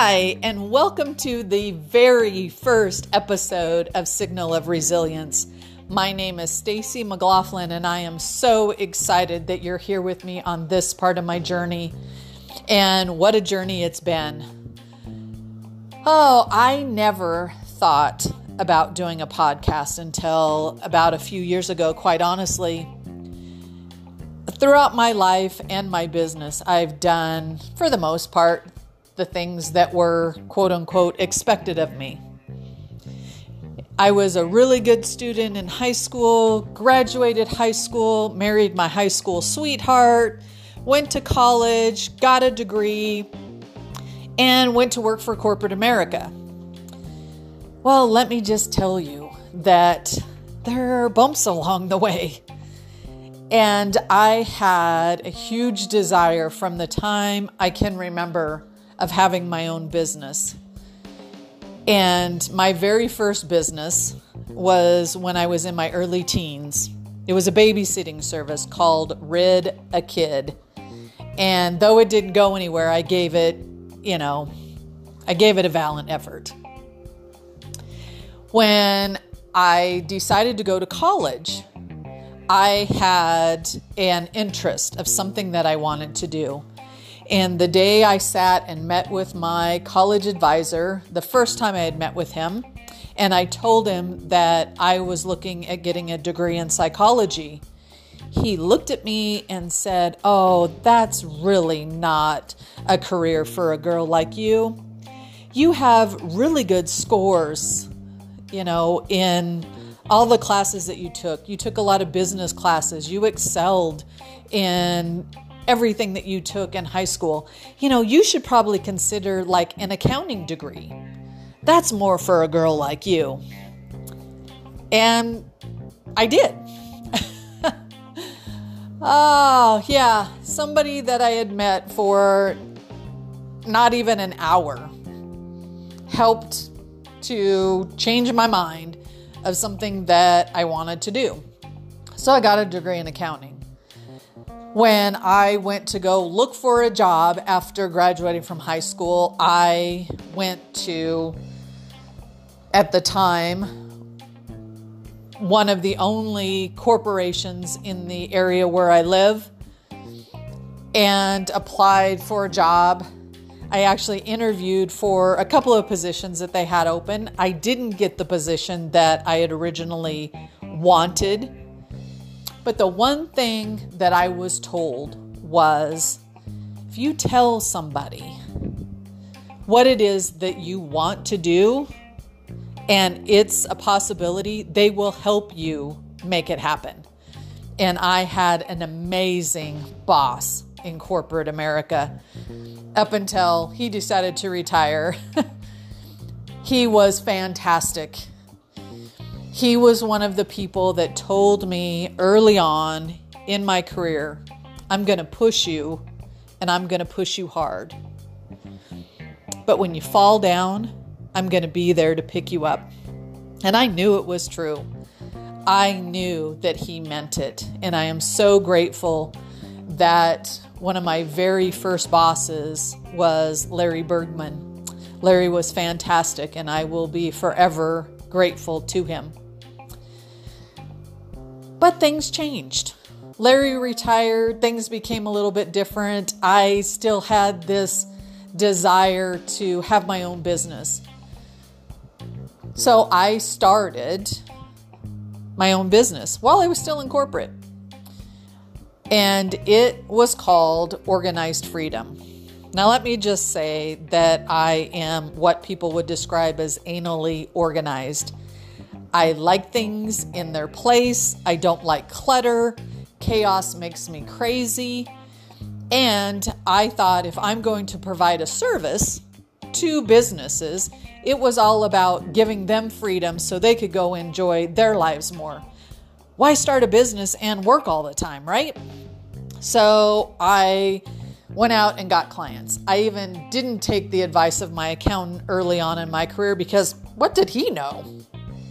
Hi, and welcome to the very first episode of Signal of Resilience. My name is Stacy McLaughlin, and I am so excited that you're here with me on this part of my journey. And what a journey it's been. Oh, I never thought about doing a podcast until about a few years ago, quite honestly. Throughout my life and my business, I've done, for the most part, the things that were quote unquote expected of me. I was a really good student in high school, graduated high school, married my high school sweetheart, went to college, got a degree, and went to work for corporate America. Well, let me just tell you that there are bumps along the way. And I had a huge desire from the time I can remember of having my own business. And my very first business was when I was in my early teens. It was a babysitting service called Rid a Kid. And though it didn't go anywhere, I gave it, you know, I gave it a valiant effort. When I decided to go to college, I had an interest of something that I wanted to do. And the day I sat and met with my college advisor, the first time I had met with him, and I told him that I was looking at getting a degree in psychology, he looked at me and said, Oh, that's really not a career for a girl like you. You have really good scores, you know, in all the classes that you took. You took a lot of business classes, you excelled in everything that you took in high school, you know, you should probably consider like an accounting degree. That's more for a girl like you. And I did. oh, yeah. Somebody that I had met for not even an hour helped to change my mind of something that I wanted to do. So I got a degree in accounting when I went to go look for a job after graduating from high school, I went to, at the time, one of the only corporations in the area where I live and applied for a job. I actually interviewed for a couple of positions that they had open. I didn't get the position that I had originally wanted but the one thing that I was told was if you tell somebody what it is that you want to do and it's a possibility, they will help you make it happen. And I had an amazing boss in corporate America up until he decided to retire. he was fantastic he was one of the people that told me early on in my career, I'm going to push you and I'm going to push you hard. But when you fall down, I'm going to be there to pick you up. And I knew it was true. I knew that he meant it. And I am so grateful that one of my very first bosses was Larry Bergman. Larry was fantastic, and I will be forever grateful to him. But things changed. Larry retired, things became a little bit different. I still had this desire to have my own business. So I started my own business while I was still in corporate. And it was called Organized Freedom. Now, let me just say that I am what people would describe as anally organized. I like things in their place. I don't like clutter. Chaos makes me crazy. And I thought if I'm going to provide a service to businesses, it was all about giving them freedom so they could go enjoy their lives more. Why start a business and work all the time, right? So I went out and got clients. I even didn't take the advice of my accountant early on in my career because what did he know?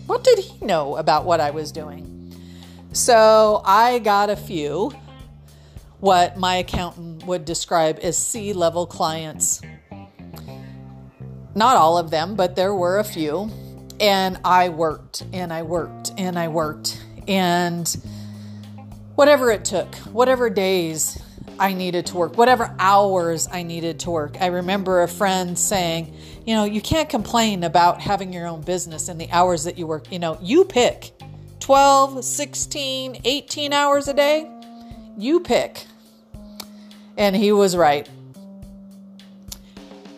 What did he know about what I was doing? So I got a few, what my accountant would describe as C level clients. Not all of them, but there were a few. And I worked and I worked and I worked. And whatever it took, whatever days I needed to work, whatever hours I needed to work. I remember a friend saying, you know, you can't complain about having your own business and the hours that you work. You know, you pick 12, 16, 18 hours a day. You pick. And he was right.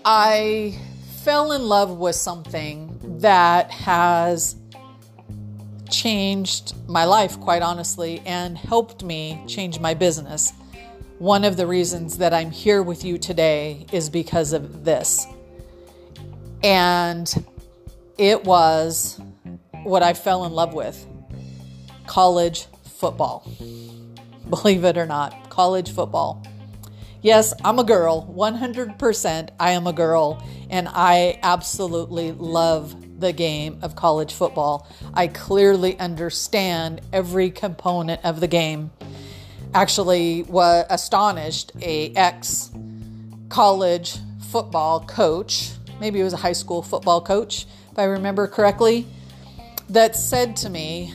I fell in love with something that has changed my life, quite honestly, and helped me change my business. One of the reasons that I'm here with you today is because of this. And it was what I fell in love with college football. Believe it or not, college football. Yes, I'm a girl. 100% I am a girl. And I absolutely love the game of college football. I clearly understand every component of the game. Actually, was astonished a ex college football coach, maybe it was a high school football coach, if I remember correctly, that said to me,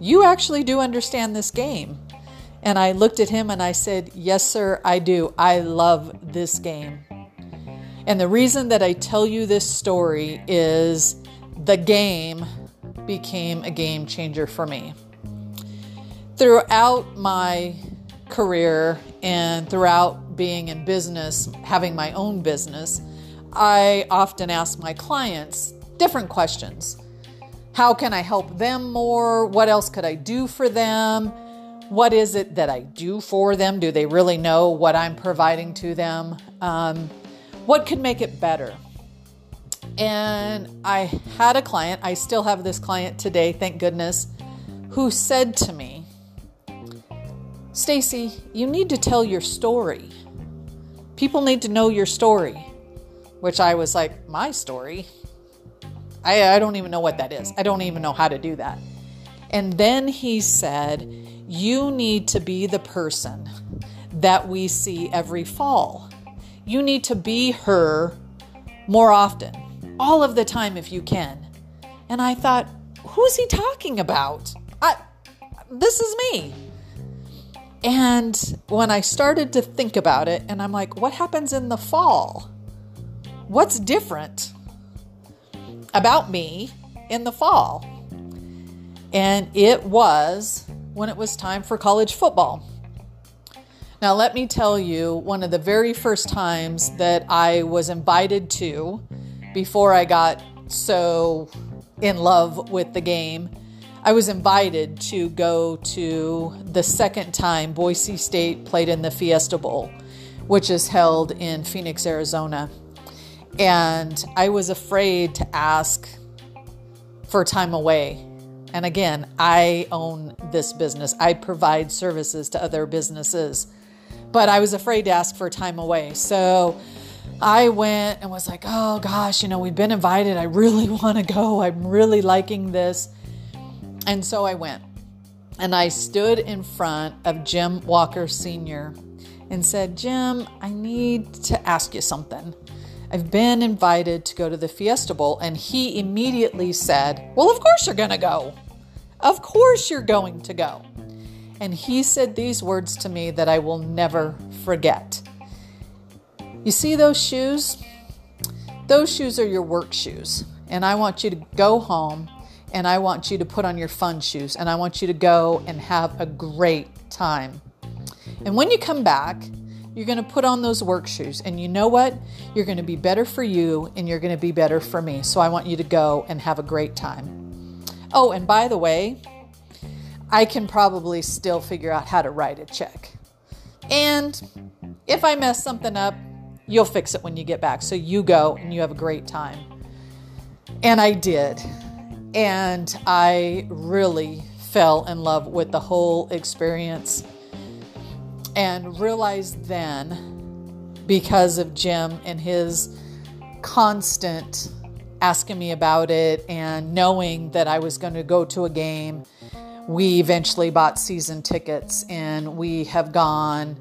"You actually do understand this game." And I looked at him and I said, "Yes, sir, I do. I love this game." And the reason that I tell you this story is the game became a game changer for me. Throughout my career and throughout being in business, having my own business, I often ask my clients different questions. How can I help them more? What else could I do for them? What is it that I do for them? Do they really know what I'm providing to them? Um, what could make it better? And I had a client, I still have this client today, thank goodness, who said to me, Stacy, you need to tell your story. People need to know your story. Which I was like, my story? I, I don't even know what that is. I don't even know how to do that. And then he said, You need to be the person that we see every fall. You need to be her more often all of the time if you can. And I thought, who's he talking about? I, this is me. And when I started to think about it, and I'm like, what happens in the fall? What's different about me in the fall? And it was when it was time for college football. Now, let me tell you, one of the very first times that I was invited to before I got so in love with the game, I was invited to go to the second time Boise State played in the Fiesta Bowl, which is held in Phoenix, Arizona. And I was afraid to ask for time away. And again, I own this business, I provide services to other businesses, but I was afraid to ask for time away. So I went and was like, oh gosh, you know, we've been invited. I really want to go. I'm really liking this. And so I went. And I stood in front of Jim Walker Sr. and said, Jim, I need to ask you something. I've been invited to go to the Fiesta Bowl. And he immediately said, Well, of course you're going to go. Of course you're going to go. And he said these words to me that I will never forget. You see those shoes? Those shoes are your work shoes. And I want you to go home and I want you to put on your fun shoes and I want you to go and have a great time. And when you come back, you're going to put on those work shoes. And you know what? You're going to be better for you and you're going to be better for me. So I want you to go and have a great time. Oh, and by the way, I can probably still figure out how to write a check. And if I mess something up, You'll fix it when you get back. So you go and you have a great time. And I did. And I really fell in love with the whole experience and realized then, because of Jim and his constant asking me about it and knowing that I was going to go to a game, we eventually bought season tickets and we have gone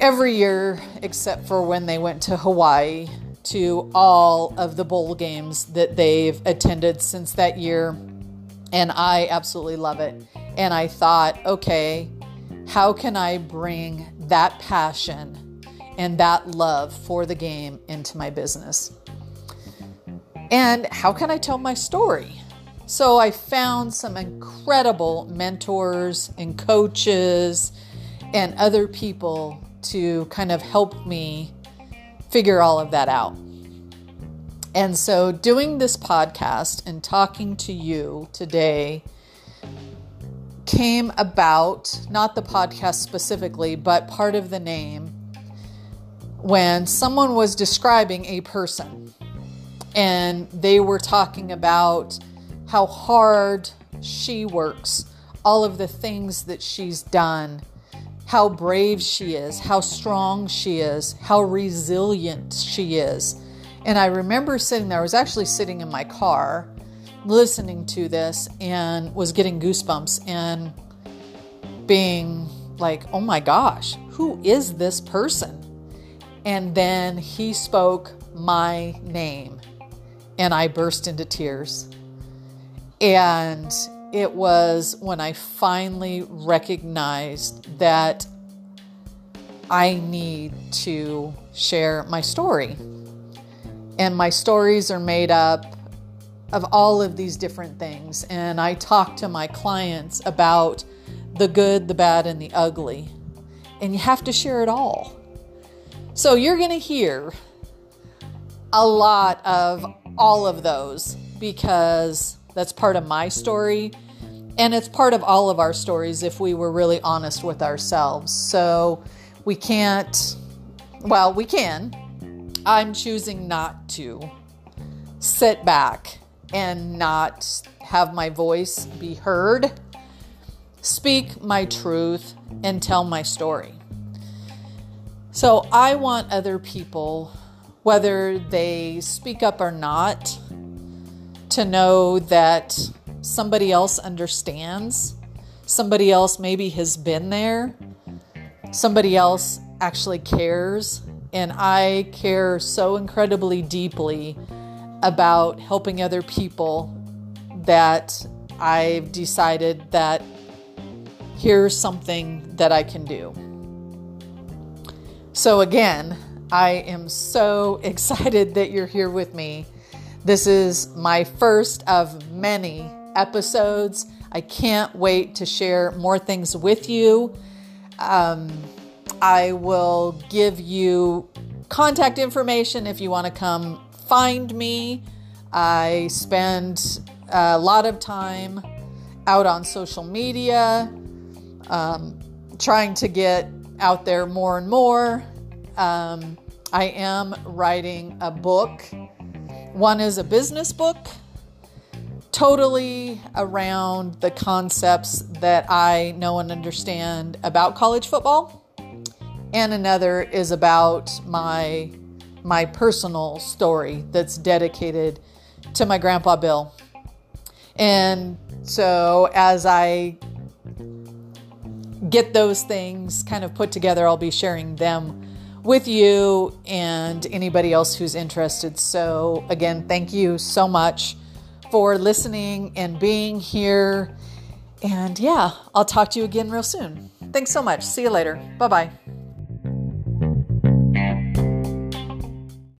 every year except for when they went to Hawaii to all of the bowl games that they've attended since that year, and I absolutely love it. And I thought, okay, how can I bring that passion and that love for the game into my business? And how can I tell my story? So I found some incredible mentors and coaches and other people to kind of help me figure all of that out. And so, doing this podcast and talking to you today came about, not the podcast specifically, but part of the name, when someone was describing a person and they were talking about how hard she works, all of the things that she's done, how brave she is, how strong she is, how resilient she is. And I remember sitting there, I was actually sitting in my car listening to this and was getting goosebumps and being like, oh my gosh, who is this person? And then he spoke my name and I burst into tears. And it was when I finally recognized that I need to share my story. And my stories are made up of all of these different things. And I talk to my clients about the good, the bad, and the ugly. And you have to share it all. So you're going to hear a lot of all of those because that's part of my story. And it's part of all of our stories if we were really honest with ourselves. So we can't, well, we can. I'm choosing not to sit back and not have my voice be heard, speak my truth, and tell my story. So I want other people, whether they speak up or not, to know that somebody else understands, somebody else maybe has been there, somebody else actually cares. And I care so incredibly deeply about helping other people that I've decided that here's something that I can do. So, again, I am so excited that you're here with me this is my first of many episodes. I can't wait to share more things with you. Um, I will give you contact information if you want to come find me. I spend a lot of time out on social media, um, trying to get out there more and more. Um, I am writing a book one is a business book, totally around the concepts that I know and understand about college football. And another is about my my personal story that's dedicated to my grandpa Bill. And so as I get those things kind of put together, I'll be sharing them with you and anybody else who's interested. So, again, thank you so much for listening and being here. And yeah, I'll talk to you again real soon. Thanks so much. See you later. Bye bye.